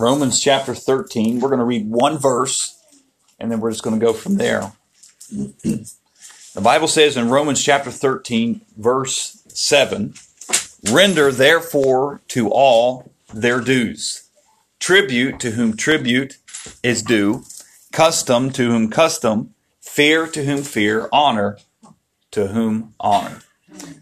Romans chapter 13. We're going to read one verse and then we're just going to go from there. the Bible says in Romans chapter 13, verse 7 Render therefore to all their dues, tribute to whom tribute is due, custom to whom custom, fear to whom fear, honor to whom honor.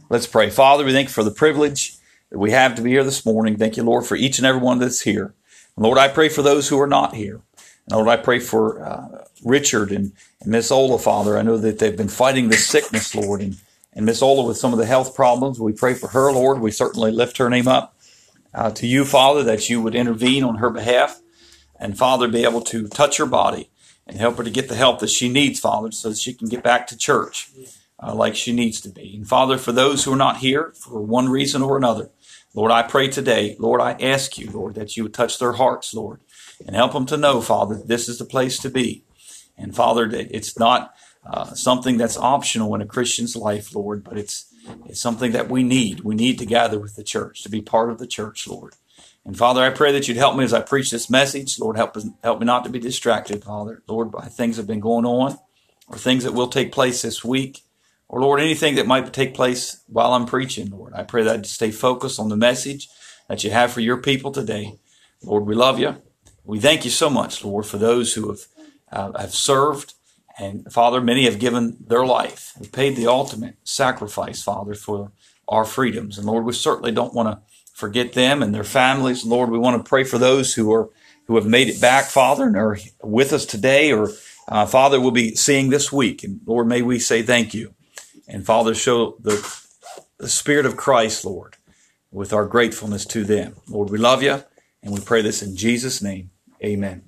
Let's pray. Father, we thank you for the privilege that we have to be here this morning. Thank you, Lord, for each and every one that's here. Lord, I pray for those who are not here. And Lord, I pray for uh, Richard and, and Miss Ola, Father. I know that they've been fighting this sickness, Lord, and, and Miss Ola with some of the health problems. We pray for her, Lord. We certainly lift her name up uh, to you, Father, that you would intervene on her behalf. And Father, be able to touch her body and help her to get the help that she needs, Father, so that she can get back to church uh, like she needs to be. And Father, for those who are not here for one reason or another, Lord, I pray today, Lord, I ask you, Lord, that you would touch their hearts, Lord, and help them to know, Father, that this is the place to be. And Father, it's not uh, something that's optional in a Christian's life, Lord, but it's it's something that we need. We need to gather with the church to be part of the church, Lord. And Father, I pray that you'd help me as I preach this message. Lord, help help me not to be distracted, Father. Lord, by things that have been going on or things that will take place this week. Or Lord, anything that might take place while I'm preaching, Lord. I pray that I'd stay focused on the message that you have for your people today. Lord, we love you. We thank you so much, Lord, for those who have, uh, have served. And Father, many have given their life, have paid the ultimate sacrifice, Father, for our freedoms. And Lord, we certainly don't want to forget them and their families. Lord, we want to pray for those who are who have made it back, Father, and are with us today, or uh, Father, we'll be seeing this week. And Lord, may we say thank you. And Father, show the, the Spirit of Christ, Lord, with our gratefulness to them. Lord, we love you, and we pray this in Jesus' name. Amen.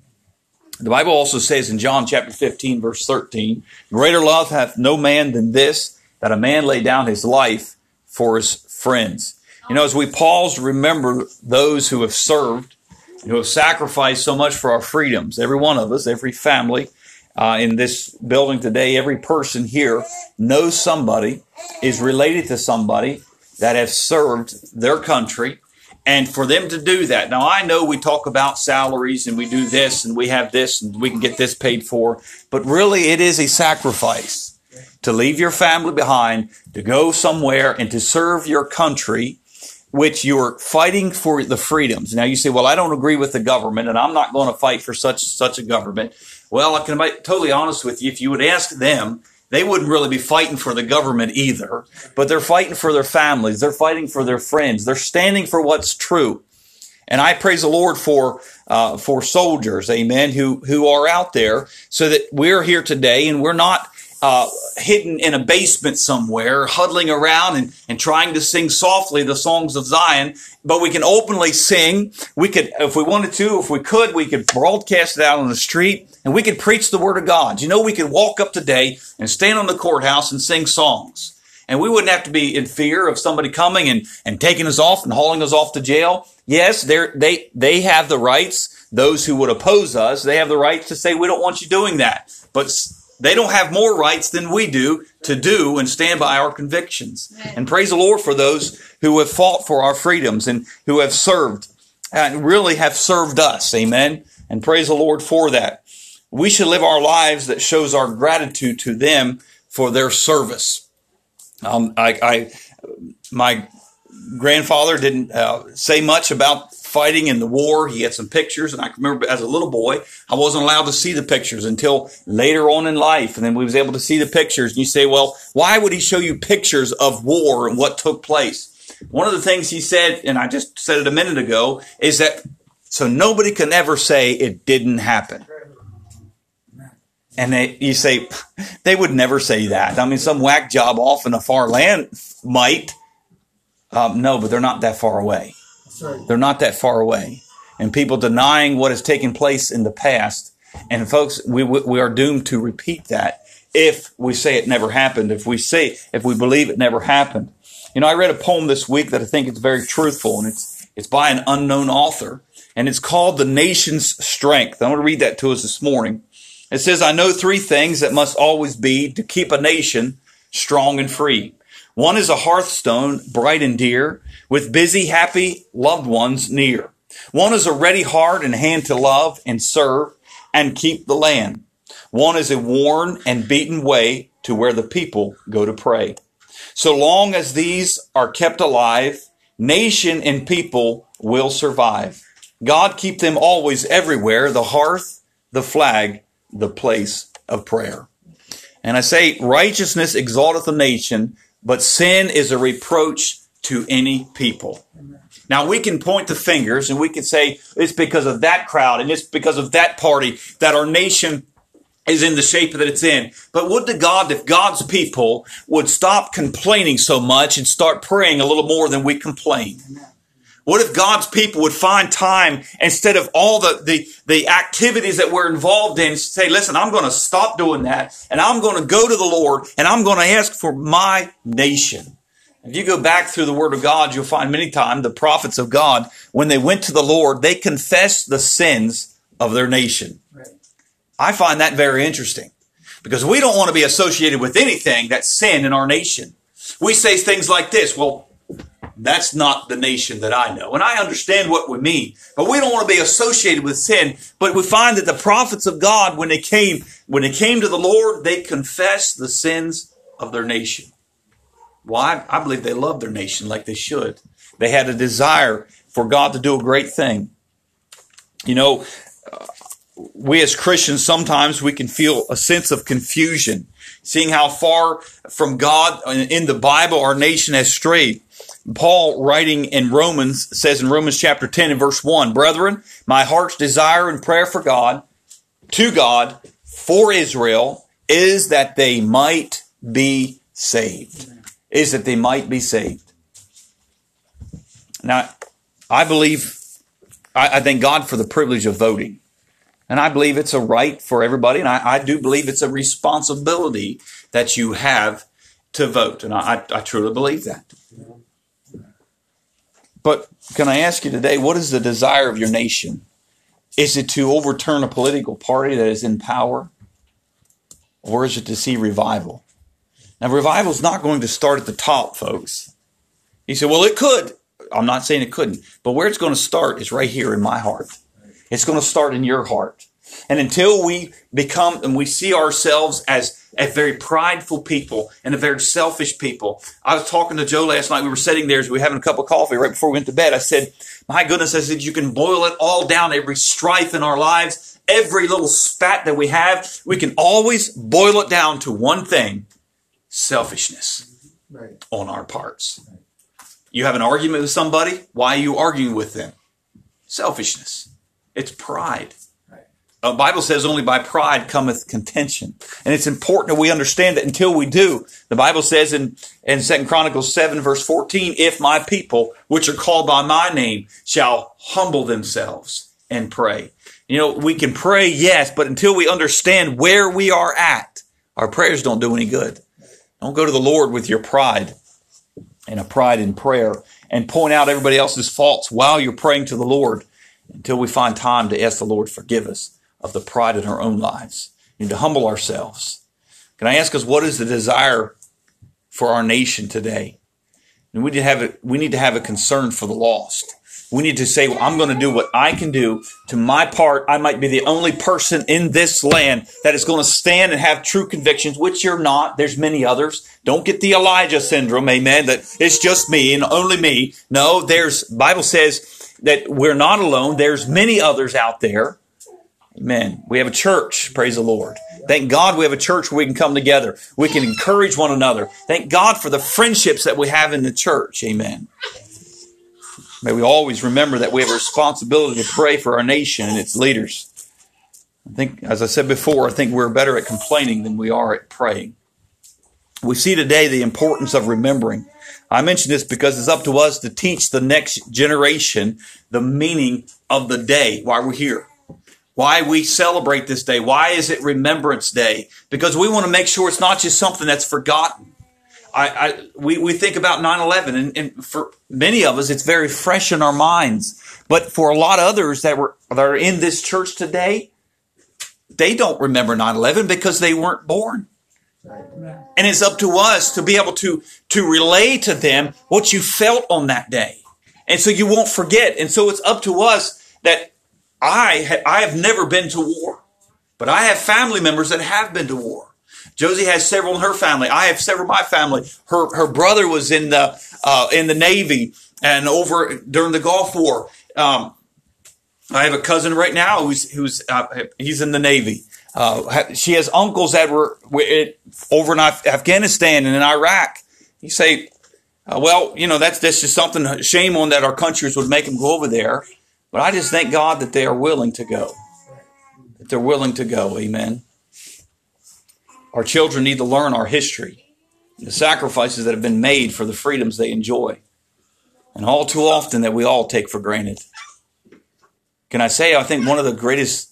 The Bible also says in John chapter 15, verse 13, Greater love hath no man than this, that a man lay down his life for his friends. You know, as we pause to remember those who have served, who have sacrificed so much for our freedoms, every one of us, every family uh, in this building today, every person here knows somebody, is related to somebody that has served their country and for them to do that. Now, I know we talk about salaries and we do this and we have this and we can get this paid for, but really it is a sacrifice to leave your family behind, to go somewhere and to serve your country, which you're fighting for the freedoms. Now you say, well, I don't agree with the government and I'm not going to fight for such, such a government. Well, I can be totally honest with you. If you would ask them, they wouldn't really be fighting for the government either, but they're fighting for their families. They're fighting for their friends. They're standing for what's true. And I praise the Lord for uh, for soldiers, amen, who who are out there, so that we're here today and we're not uh, hidden in a basement somewhere, huddling around and, and trying to sing softly the songs of Zion, but we can openly sing. We could, if we wanted to, if we could, we could broadcast it out on the street and we could preach the word of God. You know, we could walk up today and stand on the courthouse and sing songs. And we wouldn't have to be in fear of somebody coming and, and taking us off and hauling us off to jail. Yes, they they they have the rights. Those who would oppose us, they have the rights to say we don't want you doing that. But they don't have more rights than we do to do and stand by our convictions. And praise the Lord for those who have fought for our freedoms and who have served and really have served us. Amen. And praise the Lord for that. We should live our lives that shows our gratitude to them for their service. Um, I, I, my grandfather didn't uh, say much about fighting in the war. He had some pictures, and I remember as a little boy, I wasn't allowed to see the pictures until later on in life, and then we was able to see the pictures. And you say, well, why would he show you pictures of war and what took place? One of the things he said, and I just said it a minute ago, is that so nobody can ever say it didn't happen. And they, you say, they would never say that. I mean, some whack job off in a far land might. Um, no, but they're not that far away. They're not that far away. And people denying what has taken place in the past. And folks, we, we are doomed to repeat that if we say it never happened, if we say, if we believe it never happened. You know, I read a poem this week that I think is very truthful and it's, it's by an unknown author and it's called The Nation's Strength. I want to read that to us this morning. It says, I know three things that must always be to keep a nation strong and free. One is a hearthstone, bright and dear, with busy, happy loved ones near. One is a ready heart and hand to love and serve and keep the land. One is a worn and beaten way to where the people go to pray. So long as these are kept alive, nation and people will survive. God keep them always everywhere, the hearth, the flag, the place of prayer. And I say, righteousness exalteth a nation, but sin is a reproach to any people. Now we can point the fingers and we can say it's because of that crowd and it's because of that party that our nation is in the shape that it's in. But would to God if God's people would stop complaining so much and start praying a little more than we complain. What if God's people would find time instead of all the, the, the activities that we're involved in, say, listen, I'm going to stop doing that and I'm going to go to the Lord and I'm going to ask for my nation. If you go back through the Word of God, you'll find many times the prophets of God, when they went to the Lord, they confessed the sins of their nation. Right. I find that very interesting because we don't want to be associated with anything that's sin in our nation. We say things like this, well, that's not the nation that I know. And I understand what we mean, but we don't want to be associated with sin. But we find that the prophets of God, when they came, when they came to the Lord, they confessed the sins of their nation. Well, I, I believe they loved their nation like they should. They had a desire for God to do a great thing. You know, uh, we as Christians sometimes we can feel a sense of confusion, seeing how far from God in the Bible our nation has strayed. Paul, writing in Romans, says in Romans chapter 10 and verse 1, Brethren, my heart's desire and prayer for God, to God, for Israel, is that they might be saved is that they might be saved. Now, I believe, I, I thank God for the privilege of voting. And I believe it's a right for everybody. And I, I do believe it's a responsibility that you have to vote. And I, I truly believe that. But can I ask you today, what is the desire of your nation? Is it to overturn a political party that is in power? Or is it to see revival? Now, revival is not going to start at the top, folks. He said, well, it could. I'm not saying it couldn't, but where it's going to start is right here in my heart. It's going to start in your heart. And until we become and we see ourselves as a very prideful people and a very selfish people. I was talking to Joe last night. We were sitting there as we were having a cup of coffee right before we went to bed. I said, my goodness, I said, you can boil it all down, every strife in our lives, every little spat that we have. We can always boil it down to one thing selfishness right. on our parts. Right. You have an argument with somebody, why are you arguing with them? Selfishness. It's pride. Right. The Bible says only by pride cometh contention. And it's important that we understand that until we do. The Bible says in, in 2 Chronicles 7 verse 14, if my people, which are called by my name, shall humble themselves and pray. You know, we can pray, yes, but until we understand where we are at, our prayers don't do any good. Don't go to the Lord with your pride and a pride in prayer and point out everybody else's faults while you're praying to the Lord until we find time to ask the Lord forgive us of the pride in our own lives and to humble ourselves. Can I ask us what is the desire for our nation today? And we need to have a, we need to have a concern for the lost. We need to say, well, I'm going to do what I can do to my part. I might be the only person in this land that is going to stand and have true convictions, which you're not. There's many others. Don't get the Elijah syndrome. Amen. That it's just me and only me. No, there's, Bible says that we're not alone. There's many others out there. Amen. We have a church. Praise the Lord. Thank God we have a church where we can come together. We can encourage one another. Thank God for the friendships that we have in the church. Amen. May we always remember that we have a responsibility to pray for our nation and its leaders. I think, as I said before, I think we're better at complaining than we are at praying. We see today the importance of remembering. I mention this because it's up to us to teach the next generation the meaning of the day, why we're here, why we celebrate this day. Why is it Remembrance Day? Because we want to make sure it's not just something that's forgotten. I, I, we, we think about 9-11 and, and, for many of us, it's very fresh in our minds. But for a lot of others that were, that are in this church today, they don't remember 9-11 because they weren't born. And it's up to us to be able to, to relay to them what you felt on that day. And so you won't forget. And so it's up to us that I, ha- I have never been to war, but I have family members that have been to war. Josie has several in her family. I have several in my family. Her, her brother was in the, uh, in the Navy and over during the Gulf War. Um, I have a cousin right now who's, who's, uh, he's in the Navy. Uh, she has uncles that were over in Afghanistan and in Iraq. You say, uh, well, you know, that's, that's just something, shame on that our countries would make them go over there. But I just thank God that they are willing to go. That they're willing to go. Amen. Our children need to learn our history, the sacrifices that have been made for the freedoms they enjoy, and all too often that we all take for granted. Can I say, I think one of the greatest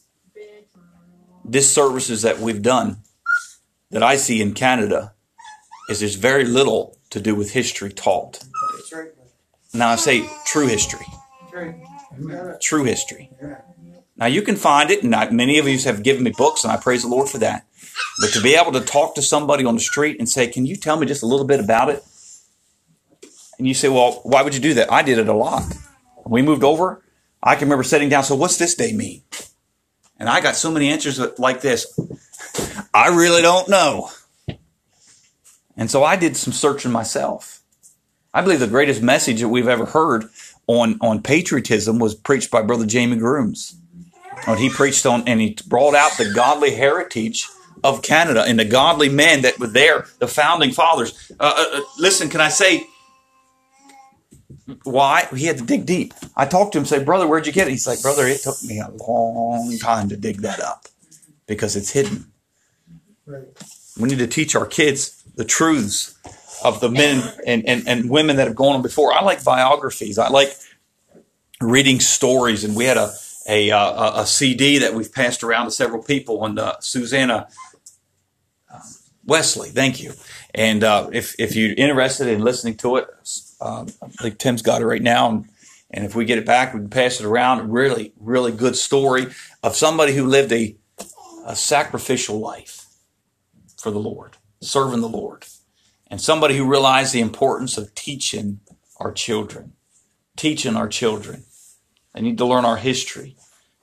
disservices that we've done that I see in Canada is there's very little to do with history taught. Now I say true history. True history. Now you can find it, and I, many of you have given me books, and I praise the Lord for that. But to be able to talk to somebody on the street and say, Can you tell me just a little bit about it? And you say, Well, why would you do that? I did it a lot. When we moved over, I can remember sitting down, so what's this day mean? And I got so many answers like this. I really don't know. And so I did some searching myself. I believe the greatest message that we've ever heard on, on patriotism was preached by Brother Jamie Grooms. When he preached on, and he brought out the godly heritage of Canada and the godly men that were there, the founding fathers. Uh, uh, uh, listen, can I say why? He had to dig deep. I talked to him, say, brother, where'd you get it? He's like, brother, it took me a long time to dig that up because it's hidden. Right. We need to teach our kids the truths of the men and, and, and women that have gone on before. I like biographies. I like reading stories, and we had a a, a, a CD that we've passed around to several people on uh, Susanna Wesley. Thank you. And uh, if if you're interested in listening to it, uh, I think Tim's got it right now, and, and if we get it back, we can pass it around. Really, really good story of somebody who lived a a sacrificial life for the Lord, serving the Lord, and somebody who realized the importance of teaching our children, teaching our children. They need to learn our history.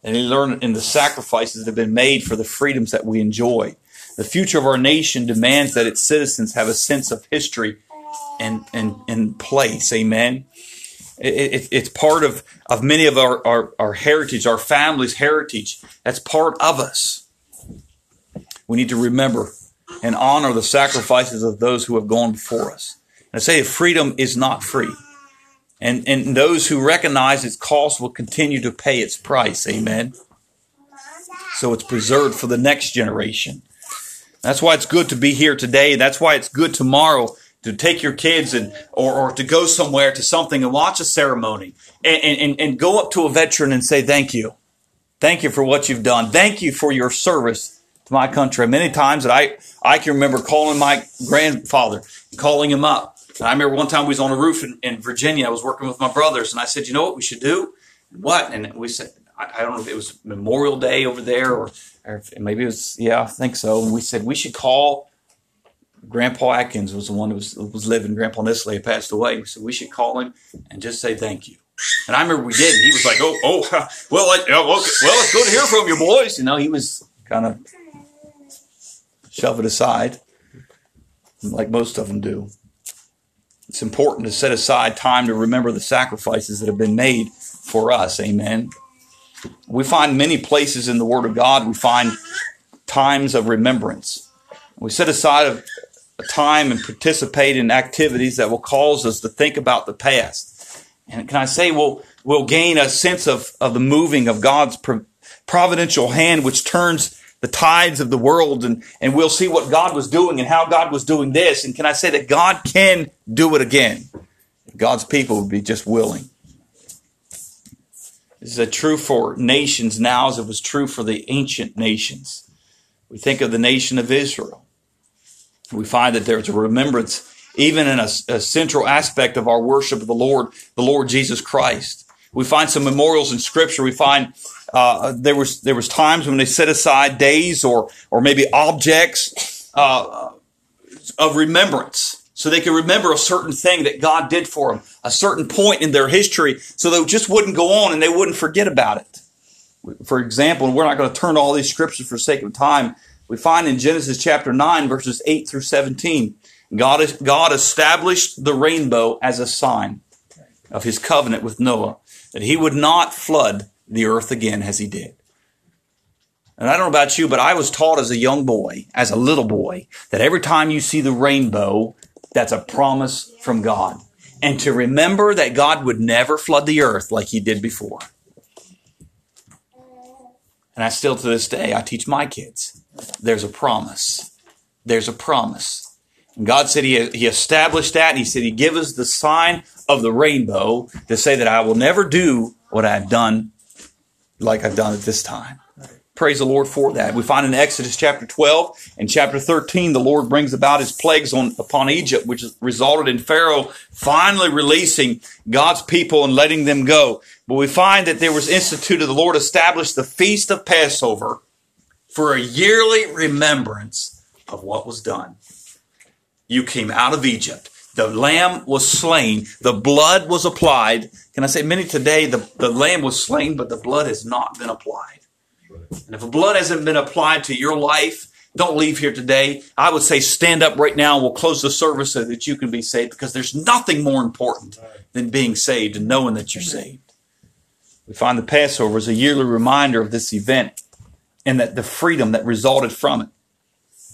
And they need to learn in the sacrifices that have been made for the freedoms that we enjoy. The future of our nation demands that its citizens have a sense of history and, and, and place. Amen. It, it, it's part of, of many of our, our, our heritage, our family's heritage. That's part of us. We need to remember and honor the sacrifices of those who have gone before us. And I say freedom is not free. And, and those who recognize its cost will continue to pay its price. Amen. So it's preserved for the next generation. That's why it's good to be here today. That's why it's good tomorrow to take your kids and or, or to go somewhere to something and watch a ceremony and, and, and go up to a veteran and say thank you. Thank you for what you've done. Thank you for your service to my country. Many times that I, I can remember calling my grandfather, calling him up. And I remember one time we was on a roof in, in Virginia. I was working with my brothers and I said, you know what we should do? What? And we said, I, I don't know if it was Memorial Day over there or or maybe it was, yeah, I think so. And we said we should call. Grandpa Atkins was the one who was, was living. Grandpa had passed away. So we should call him and just say thank you. And I remember we did. And he was like, "Oh, oh, well, I, oh, well, it's good to hear from you, boys." You know, he was kind of shove it aside, like most of them do. It's important to set aside time to remember the sacrifices that have been made for us. Amen. We find many places in the Word of God, we find times of remembrance. We set aside a, time and participate in activities that will cause us to think about the past. And can I say, we'll, we'll gain a sense of, of the moving of God's providential hand, which turns the tides of the world, and, and we'll see what God was doing and how God was doing this. And can I say that God can do it again? God's people would be just willing. Is true for nations now as it was true for the ancient nations. We think of the nation of Israel. We find that there's a remembrance, even in a, a central aspect of our worship of the Lord, the Lord Jesus Christ. We find some memorials in Scripture. We find uh, there was there was times when they set aside days or or maybe objects uh, of remembrance so they could remember a certain thing that God did for them, a certain point in their history, so they just wouldn't go on and they wouldn't forget about it. For example, and we're not going to turn all these scriptures for sake of time, we find in Genesis chapter 9, verses 8 through 17, God, God established the rainbow as a sign of his covenant with Noah, that he would not flood the earth again as he did. And I don't know about you, but I was taught as a young boy, as a little boy, that every time you see the rainbow, that's a promise from God. And to remember that God would never flood the earth like he did before. And I still to this day, I teach my kids. There's a promise. There's a promise. And God said he, he established that and he said he give us the sign of the rainbow to say that I will never do what I've done like I've done at this time. Praise the Lord for that. We find in Exodus chapter 12 and chapter 13, the Lord brings about his plagues on, upon Egypt, which resulted in Pharaoh finally releasing God's people and letting them go. But we find that there was instituted, the Lord established the feast of Passover for a yearly remembrance of what was done. You came out of Egypt. The lamb was slain. The blood was applied. Can I say many today, the, the lamb was slain, but the blood has not been applied. And if blood hasn't been applied to your life, don't leave here today. I would say stand up right now. We'll close the service so that you can be saved because there's nothing more important than being saved and knowing that you're saved. We find the Passover as a yearly reminder of this event and that the freedom that resulted from it.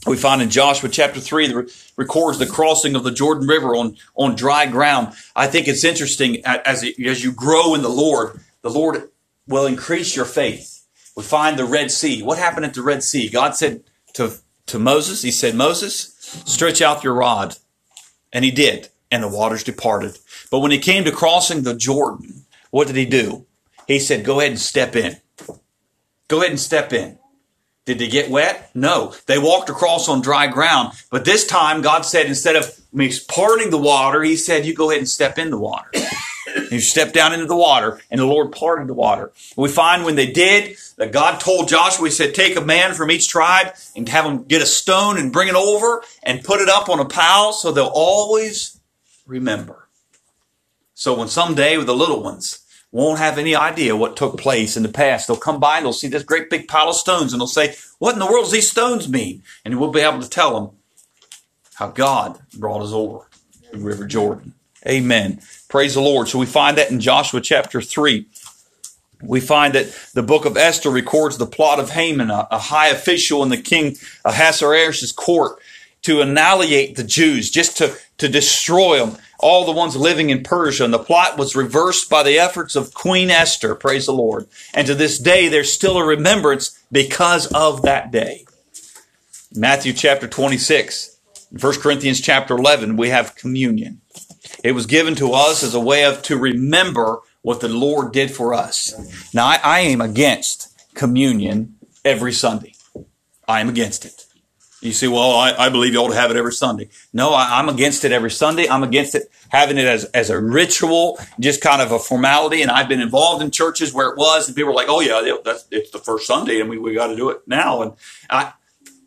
We find in Joshua chapter 3 that records the crossing of the Jordan River on, on dry ground. I think it's interesting as, as you grow in the Lord, the Lord will increase your faith we find the Red Sea. What happened at the Red Sea? God said to, to Moses, He said, Moses, stretch out your rod. And he did, and the waters departed. But when he came to crossing the Jordan, what did he do? He said, Go ahead and step in. Go ahead and step in. Did they get wet? No. They walked across on dry ground. But this time, God said, instead of me parting the water, He said, You go ahead and step in the water. You step down into the water, and the Lord parted the water. We find when they did, that God told Joshua, He said, Take a man from each tribe and have them get a stone and bring it over and put it up on a pile so they'll always remember. So when someday the little ones won't have any idea what took place in the past, they'll come by and they'll see this great big pile of stones and they'll say, What in the world does these stones mean? And we'll be able to tell them how God brought us over the River Jordan. Amen. Praise the Lord. So we find that in Joshua chapter 3. We find that the book of Esther records the plot of Haman, a, a high official in the king Ahasuerus' court, to annihilate the Jews, just to, to destroy them, all the ones living in Persia. And the plot was reversed by the efforts of Queen Esther. Praise the Lord. And to this day, there's still a remembrance because of that day. Matthew chapter 26, 1 Corinthians chapter 11, we have communion. It was given to us as a way of to remember what the Lord did for us. Now, I, I am against communion every Sunday. I am against it. You say, well, I, I, believe you ought to have it every Sunday. No, I, am against it every Sunday. I'm against it having it as, as a ritual, just kind of a formality. And I've been involved in churches where it was, and people were like, oh, yeah, that's, it's the first Sunday, and we, we got to do it now. And I,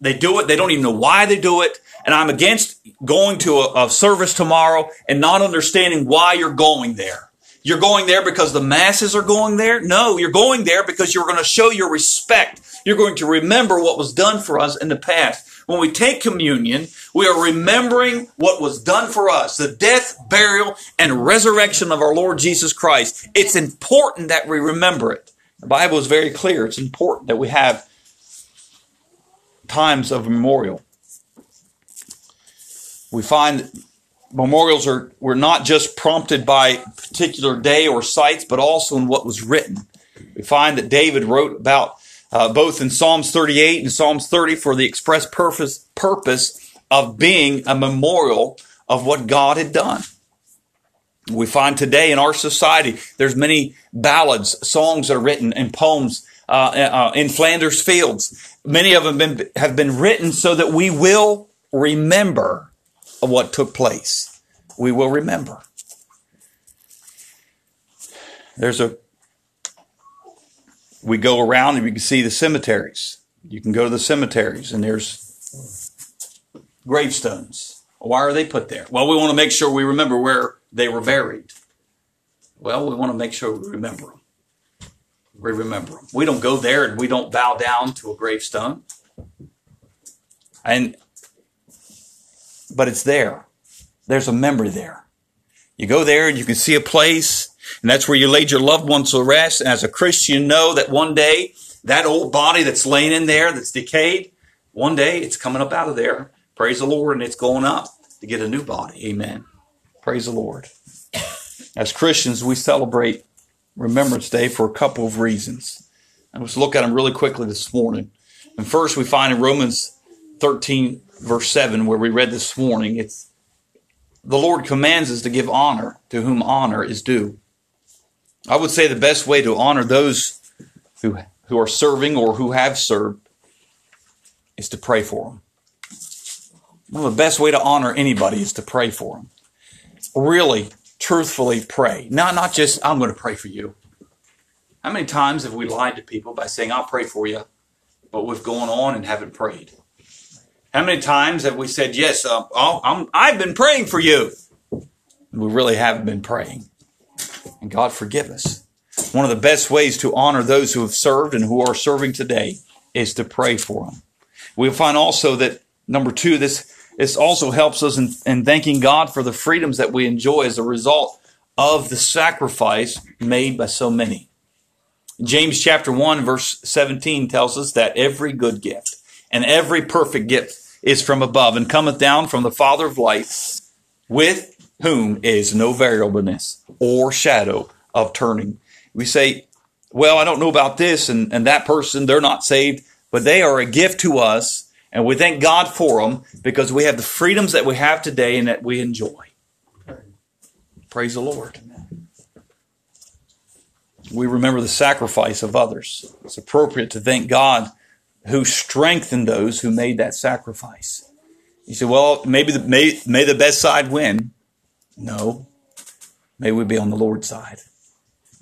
they do it. They don't even know why they do it. And I'm against going to a, a service tomorrow and not understanding why you're going there. You're going there because the masses are going there? No, you're going there because you're going to show your respect. You're going to remember what was done for us in the past. When we take communion, we are remembering what was done for us, the death, burial, and resurrection of our Lord Jesus Christ. It's important that we remember it. The Bible is very clear. It's important that we have times of memorial. We find memorials are were not just prompted by particular day or sites, but also in what was written. We find that David wrote about uh, both in Psalms 38 and Psalms 30 for the express purpose purpose of being a memorial of what God had done. We find today in our society there's many ballads, songs that are written, and poems uh, uh, in Flanders fields. Many of them been, have been written so that we will remember what took place. We will remember. There's a, we go around and we can see the cemeteries. You can go to the cemeteries and there's gravestones Why are they put there? Well, we want to make sure we remember where they were buried. Well, we want to make sure we remember them. We remember them. We don't go there and we don't bow down to a gravestone. And but it's there. There's a memory there. You go there and you can see a place, and that's where you laid your loved ones to rest. And as a Christian, know that one day that old body that's laying in there, that's decayed, one day it's coming up out of there. Praise the Lord, and it's going up to get a new body. Amen. Praise the Lord. As Christians, we celebrate Remembrance Day for a couple of reasons. And let's look at them really quickly this morning. And first, we find in Romans 13, verse 7, where we read this morning, it's the Lord commands us to give honor to whom honor is due. I would say the best way to honor those who, who are serving or who have served is to pray for them. One of the best way to honor anybody is to pray for them. Really, truthfully pray. Not, not just, I'm going to pray for you. How many times have we lied to people by saying, I'll pray for you, but we've gone on and haven't prayed? How many times have we said, Yes, uh, i have been praying for you? We really haven't been praying. And God forgive us. One of the best ways to honor those who have served and who are serving today is to pray for them. We find also that, number two, this, this also helps us in, in thanking God for the freedoms that we enjoy as a result of the sacrifice made by so many. James chapter 1 verse 17 tells us that every good gift and every perfect gift is from above and cometh down from the Father of lights, with whom is no variableness or shadow of turning. We say, well, I don't know about this and, and that person, they're not saved, but they are a gift to us. And we thank God for them because we have the freedoms that we have today and that we enjoy. Praise the Lord. We remember the sacrifice of others. It's appropriate to thank God who strengthened those who made that sacrifice. You say, well, maybe the, may, may the best side win. No. May we be on the Lord's side.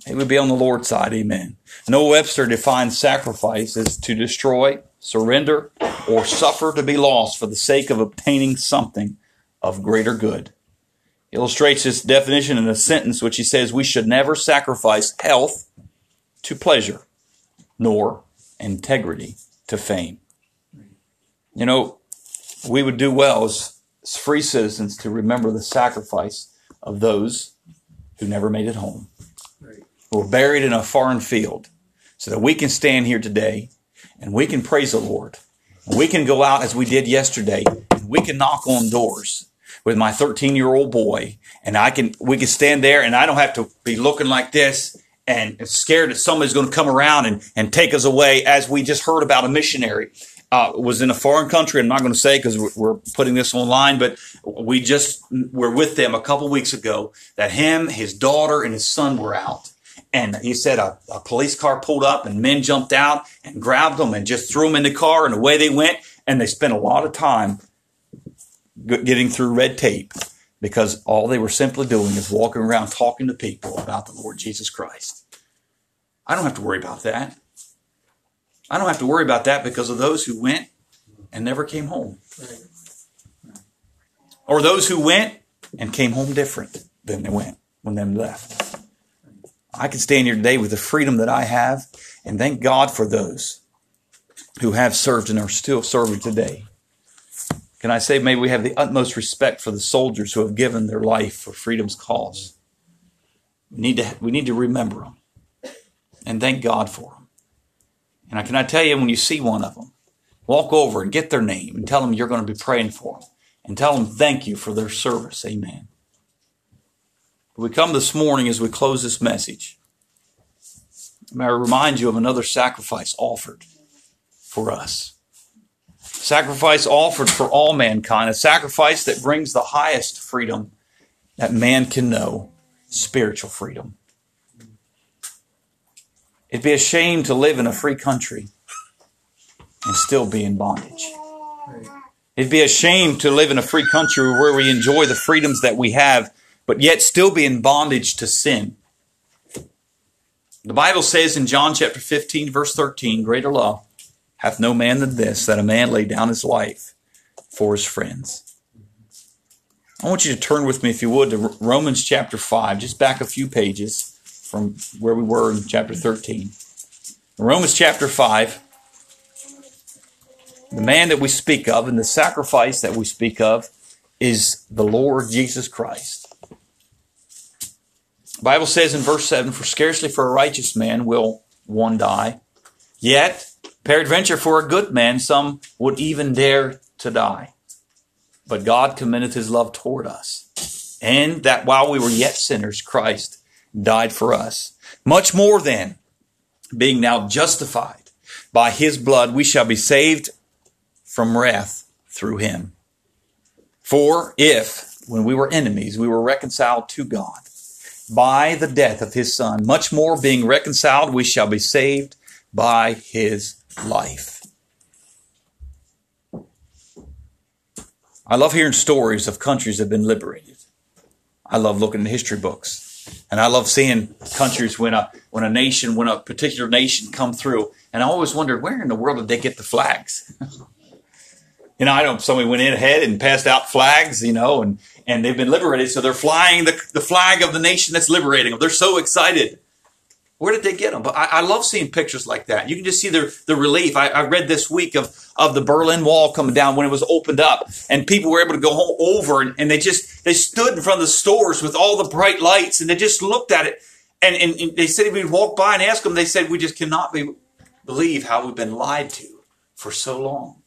May we be on the Lord's side. Amen. Noah Webster defines sacrifice as to destroy, surrender, or suffer to be lost for the sake of obtaining something of greater good. He illustrates this definition in a sentence which he says, We should never sacrifice health to pleasure, nor integrity to fame. You know, we would do well as, as free citizens to remember the sacrifice of those who never made it home, who were buried in a foreign field, so that we can stand here today and we can praise the Lord. We can go out as we did yesterday we can knock on doors with my 13 year old boy and I can, we can stand there and I don't have to be looking like this and scared that somebody's going to come around and, and take us away, as we just heard about a missionary. Uh, was in a foreign country. I'm not going to say because we're putting this online, but we just were with them a couple weeks ago that him, his daughter, and his son were out. And he said a, a police car pulled up and men jumped out and grabbed them and just threw them in the car and away they went. And they spent a lot of time getting through red tape because all they were simply doing is walking around talking to people about the Lord Jesus Christ. I don't have to worry about that. I don't have to worry about that because of those who went and never came home. Or those who went and came home different than they went when they left. I can stand here today with the freedom that I have and thank God for those who have served and are still serving today. Can I say, may we have the utmost respect for the soldiers who have given their life for freedom's cause? We need to, we need to remember them and thank God for them. And I can I tell you, when you see one of them, walk over and get their name and tell them you're going to be praying for them and tell them thank you for their service. Amen. We come this morning as we close this message. May I remind you of another sacrifice offered for us sacrifice offered for all mankind, a sacrifice that brings the highest freedom that man can know spiritual freedom. It'd be a shame to live in a free country and still be in bondage. It'd be a shame to live in a free country where we enjoy the freedoms that we have, but yet still be in bondage to sin. The Bible says in John chapter 15, verse 13, greater love hath no man than this, that a man lay down his life for his friends. I want you to turn with me, if you would, to Romans chapter 5, just back a few pages from where we were in chapter 13. Romans chapter 5, the man that we speak of and the sacrifice that we speak of is the Lord Jesus Christ. The Bible says in verse 7 For scarcely for a righteous man will one die, yet, peradventure, for a good man, some would even dare to die. But God commendeth his love toward us, and that while we were yet sinners, Christ died for us. Much more then, being now justified by his blood, we shall be saved from wrath through him. For if, when we were enemies, we were reconciled to God by the death of his Son, much more being reconciled, we shall be saved by his life. I love hearing stories of countries that have been liberated. I love looking in history books. And I love seeing countries when a when a nation, when a particular nation come through. And I always wondered where in the world did they get the flags? you know, I know somebody went in ahead and passed out flags, you know, and, and they've been liberated. So they're flying the, the flag of the nation that's liberating them. They're so excited. Where did they get them? But I, I love seeing pictures like that. You can just see the, the relief. I, I, read this week of, of the Berlin Wall coming down when it was opened up and people were able to go home over and, and they just, they stood in front of the stores with all the bright lights and they just looked at it. And, and, and they said if we walk by and ask them, they said, we just cannot be, believe how we've been lied to for so long.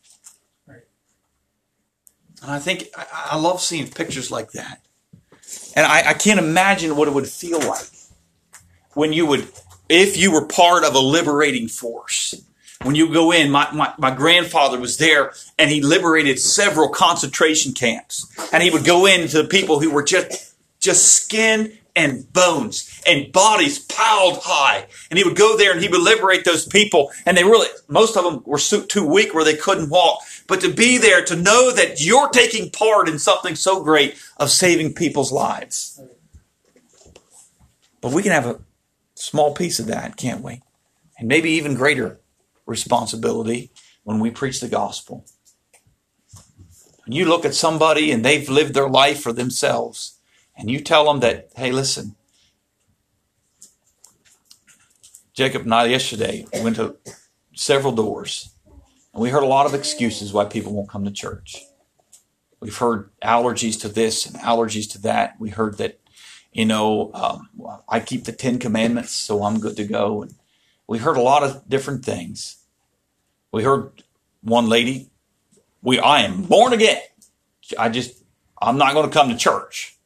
And I think I, I love seeing pictures like that. And I, I can't imagine what it would feel like when you would, if you were part of a liberating force. When you go in, my, my, my grandfather was there and he liberated several concentration camps. And he would go into the people who were just, just skin and bones and bodies piled high. And he would go there and he would liberate those people. And they really, most of them were too weak where they couldn't walk. But to be there, to know that you're taking part in something so great of saving people's lives. But we can have a small piece of that, can't we? And maybe even greater responsibility when we preach the gospel. When you look at somebody and they've lived their life for themselves, and you tell them that, hey, listen, Jacob and I yesterday went to several doors, and we heard a lot of excuses why people won't come to church. We've heard allergies to this and allergies to that. We heard that, you know, um, I keep the Ten Commandments, so I'm good to go. And we heard a lot of different things. We heard one lady, we I am born again. I just I'm not going to come to church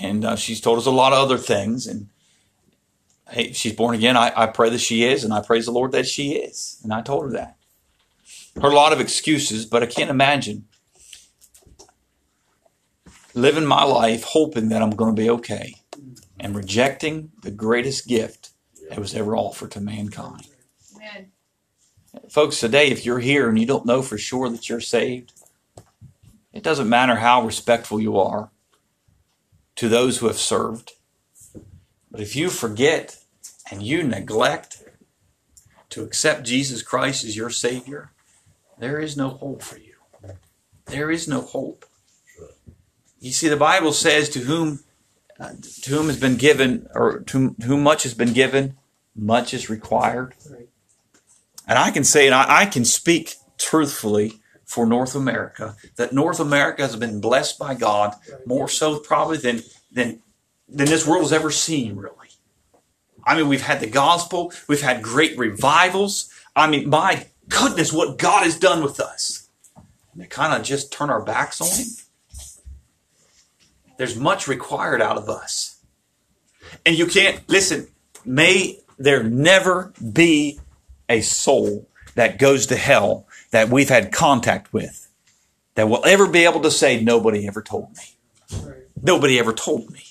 and uh, she's told us a lot of other things. And hey, she's born again. I, I pray that she is, and I praise the Lord that she is. And I told her that. Heard a lot of excuses, but I can't imagine living my life hoping that I'm going to be okay and rejecting the greatest gift that was ever offered to mankind. Amen. Folks, today, if you're here and you don't know for sure that you're saved, it doesn't matter how respectful you are to those who have served. But if you forget and you neglect to accept Jesus Christ as your Savior, there is no hope for you. There is no hope. You see, the Bible says, "To whom, uh, to whom has been given, or to, to, whom much has been given, much is required." And I can say, and I, I can speak truthfully for North America, that North America has been blessed by God more so probably than, than, than this world has ever seen, really. I mean, we've had the gospel, we've had great revivals. I mean, my goodness, what God has done with us. And to kind of just turn our backs on Him. There's much required out of us. And you can't, listen, may there never be a soul that goes to hell that we've had contact with that will ever be able to say, nobody ever told me. Nobody ever told me.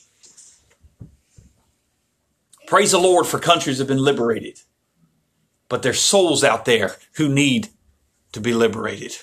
Praise the Lord for countries that have been liberated. But there's souls out there who need to be liberated.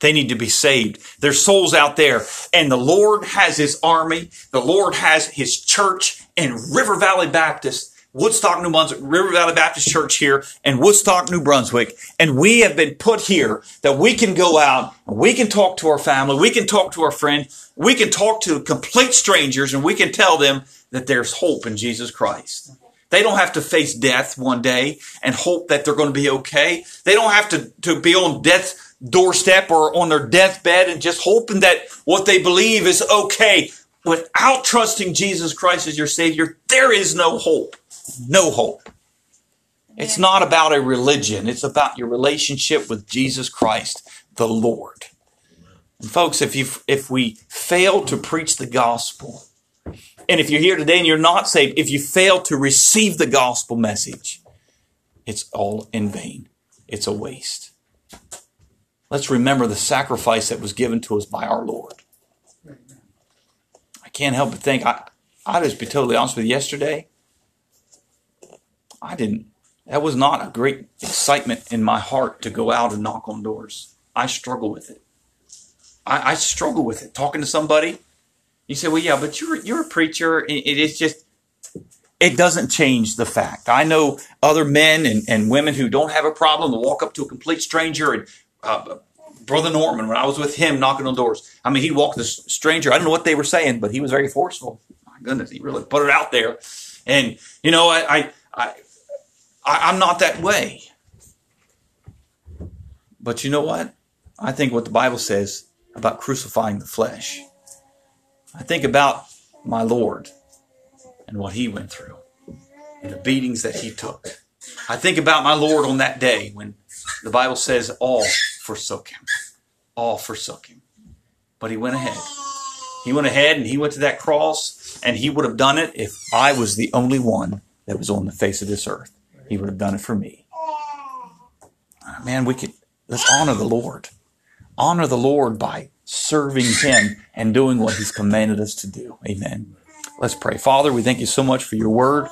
They need to be saved. There's souls out there, and the Lord has His army. The Lord has His church in River Valley Baptist Woodstock, New Brunswick, River Valley Baptist Church here in Woodstock, New Brunswick. And we have been put here that we can go out and we can talk to our family. We can talk to our friend. We can talk to complete strangers and we can tell them that there's hope in Jesus Christ. They don't have to face death one day and hope that they're going to be okay. They don't have to, to be on death's doorstep or on their deathbed and just hoping that what they believe is okay. Without trusting Jesus Christ as your Savior, there is no hope. No hope. It's not about a religion. It's about your relationship with Jesus Christ, the Lord. And folks, if you if we fail to preach the gospel, and if you're here today and you're not saved, if you fail to receive the gospel message, it's all in vain. It's a waste. Let's remember the sacrifice that was given to us by our Lord. I can't help but think, I, I'll just be totally honest with you. Yesterday, I didn't, that was not a great excitement in my heart to go out and knock on doors. I struggle with it. I, I struggle with it. Talking to somebody, you say, well, yeah, but you're, you're a preacher. It, is just, it doesn't change the fact. I know other men and, and women who don't have a problem to walk up to a complete stranger and uh, Brother Norman, when I was with him knocking on doors, I mean, he'd walk the stranger. I don't know what they were saying, but he was very forceful. My goodness, he really put it out there. And, you know, I, I I, I'm not that way. But you know what? I think what the Bible says about crucifying the flesh. I think about my Lord and what he went through and the beatings that he took. I think about my Lord on that day when the Bible says all forsook him. All forsook him. But he went ahead. He went ahead and he went to that cross and he would have done it if I was the only one that was on the face of this earth. He would have done it for me. Man, we could, let's honor the Lord. Honor the Lord by serving Him and doing what He's commanded us to do. Amen. Let's pray. Father, we thank you so much for your word.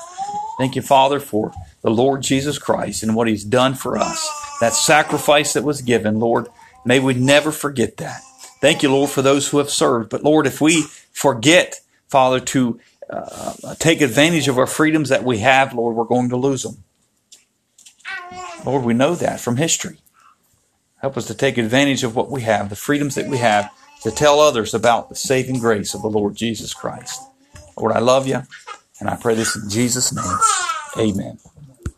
Thank you, Father, for the Lord Jesus Christ and what He's done for us. That sacrifice that was given, Lord, may we never forget that. Thank you, Lord, for those who have served. But Lord, if we forget, Father, to uh, take advantage of our freedoms that we have, Lord, we're going to lose them. Lord, we know that from history. Help us to take advantage of what we have, the freedoms that we have, to tell others about the saving grace of the Lord Jesus Christ. Lord, I love you, and I pray this in Jesus' name. Amen.